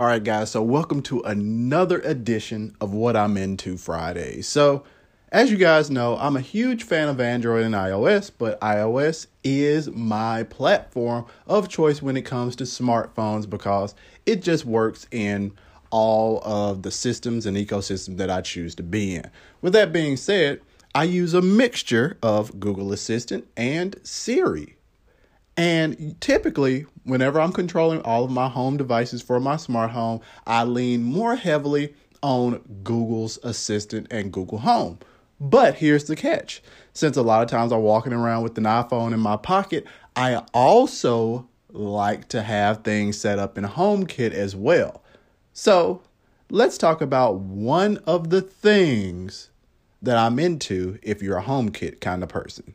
All right, guys, so welcome to another edition of What I'm Into Friday. So, as you guys know, I'm a huge fan of Android and iOS, but iOS is my platform of choice when it comes to smartphones because it just works in all of the systems and ecosystems that I choose to be in. With that being said, I use a mixture of Google Assistant and Siri. And typically, whenever I'm controlling all of my home devices for my smart home, I lean more heavily on Google's Assistant and Google Home. But here's the catch since a lot of times I'm walking around with an iPhone in my pocket, I also like to have things set up in HomeKit as well. So let's talk about one of the things that I'm into if you're a HomeKit kind of person.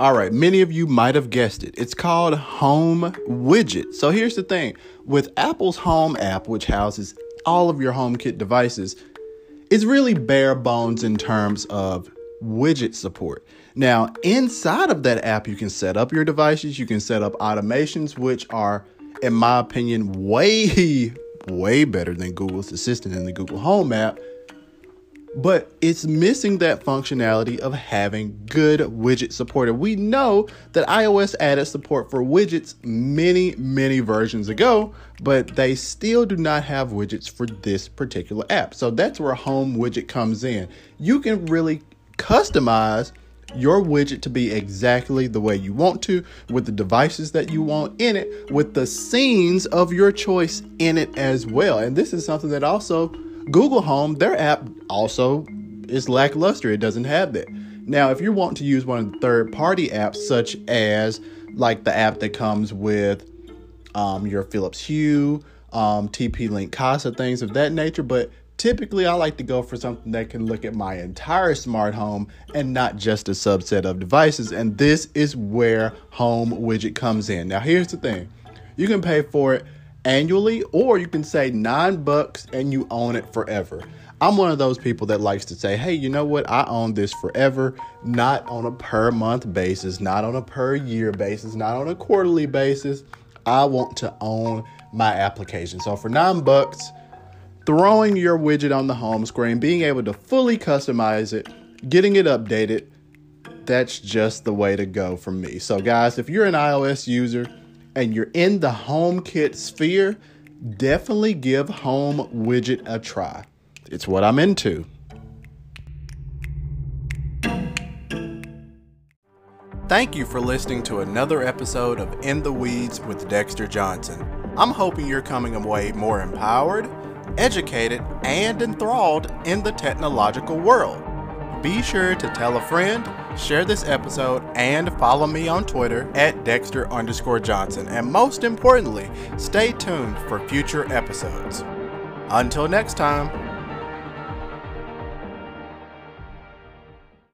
All right, many of you might have guessed it. It's called Home Widget. So here's the thing with Apple's Home app, which houses all of your HomeKit devices, it's really bare bones in terms of widget support. Now, inside of that app, you can set up your devices, you can set up automations, which are, in my opinion, way, way better than Google's Assistant and the Google Home app but it's missing that functionality of having good widget support. We know that iOS added support for widgets many, many versions ago, but they still do not have widgets for this particular app. So that's where Home Widget comes in. You can really customize your widget to be exactly the way you want to with the devices that you want in it with the scenes of your choice in it as well and this is something that also Google Home, their app also is lackluster. It doesn't have that. Now, if you want to use one of the third party apps, such as like the app that comes with um, your Philips Hue, um, TP Link Kasa, things of that nature, but typically I like to go for something that can look at my entire smart home and not just a subset of devices. And this is where Home Widget comes in. Now, here's the thing you can pay for it annually, or you can say nine bucks and you own it forever. I'm one of those people that likes to say, hey, you know what? I own this forever, not on a per month basis, not on a per year basis, not on a quarterly basis. I want to own my application. So for nine bucks, throwing your widget on the home screen, being able to fully customize it, getting it updated, that's just the way to go for me. So, guys, if you're an iOS user, and you're in the HomeKit sphere, definitely give Home Widget a try. It's what I'm into. Thank you for listening to another episode of In the Weeds with Dexter Johnson. I'm hoping you're coming away more empowered, educated, and enthralled in the technological world. Be sure to tell a friend share this episode, and follow me on Twitter at Dexter underscore Johnson. And most importantly, stay tuned for future episodes. Until next time.